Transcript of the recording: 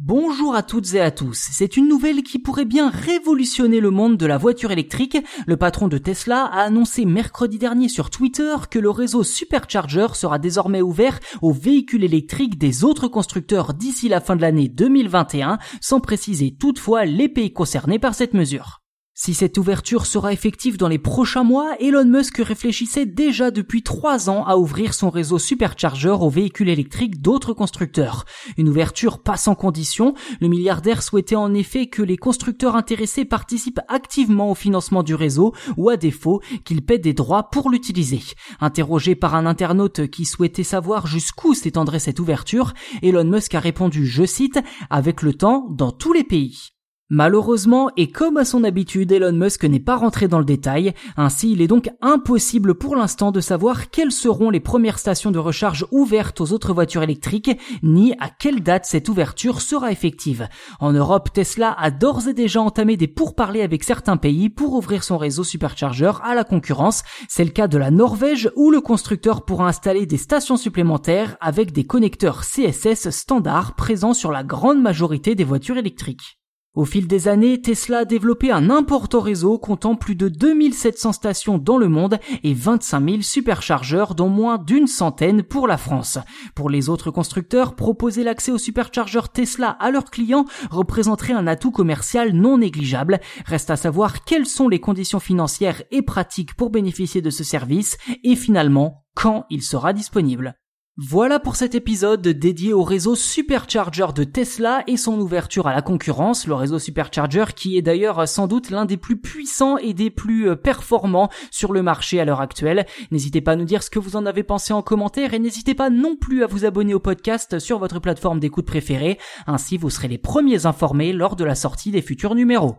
Bonjour à toutes et à tous. C'est une nouvelle qui pourrait bien révolutionner le monde de la voiture électrique. Le patron de Tesla a annoncé mercredi dernier sur Twitter que le réseau Supercharger sera désormais ouvert aux véhicules électriques des autres constructeurs d'ici la fin de l'année 2021, sans préciser toutefois les pays concernés par cette mesure. Si cette ouverture sera effective dans les prochains mois, Elon Musk réfléchissait déjà depuis trois ans à ouvrir son réseau supercharger aux véhicules électriques d'autres constructeurs. Une ouverture pas sans condition, le milliardaire souhaitait en effet que les constructeurs intéressés participent activement au financement du réseau ou à défaut qu'ils paient des droits pour l'utiliser. Interrogé par un internaute qui souhaitait savoir jusqu'où s'étendrait cette ouverture, Elon Musk a répondu, je cite, avec le temps dans tous les pays. Malheureusement, et comme à son habitude, Elon Musk n'est pas rentré dans le détail, ainsi il est donc impossible pour l'instant de savoir quelles seront les premières stations de recharge ouvertes aux autres voitures électriques, ni à quelle date cette ouverture sera effective. En Europe, Tesla a d'ores et déjà entamé des pourparlers avec certains pays pour ouvrir son réseau supercharger à la concurrence. C'est le cas de la Norvège où le constructeur pourra installer des stations supplémentaires avec des connecteurs CSS standards présents sur la grande majorité des voitures électriques. Au fil des années, Tesla a développé un important réseau comptant plus de 2700 stations dans le monde et 25 000 superchargeurs dont moins d'une centaine pour la France. Pour les autres constructeurs, proposer l'accès aux superchargeurs Tesla à leurs clients représenterait un atout commercial non négligeable. Reste à savoir quelles sont les conditions financières et pratiques pour bénéficier de ce service et finalement quand il sera disponible. Voilà pour cet épisode dédié au réseau Supercharger de Tesla et son ouverture à la concurrence, le réseau Supercharger qui est d'ailleurs sans doute l'un des plus puissants et des plus euh, performants sur le marché à l'heure actuelle. N'hésitez pas à nous dire ce que vous en avez pensé en commentaire et n'hésitez pas non plus à vous abonner au podcast sur votre plateforme d'écoute préférée, ainsi vous serez les premiers informés lors de la sortie des futurs numéros.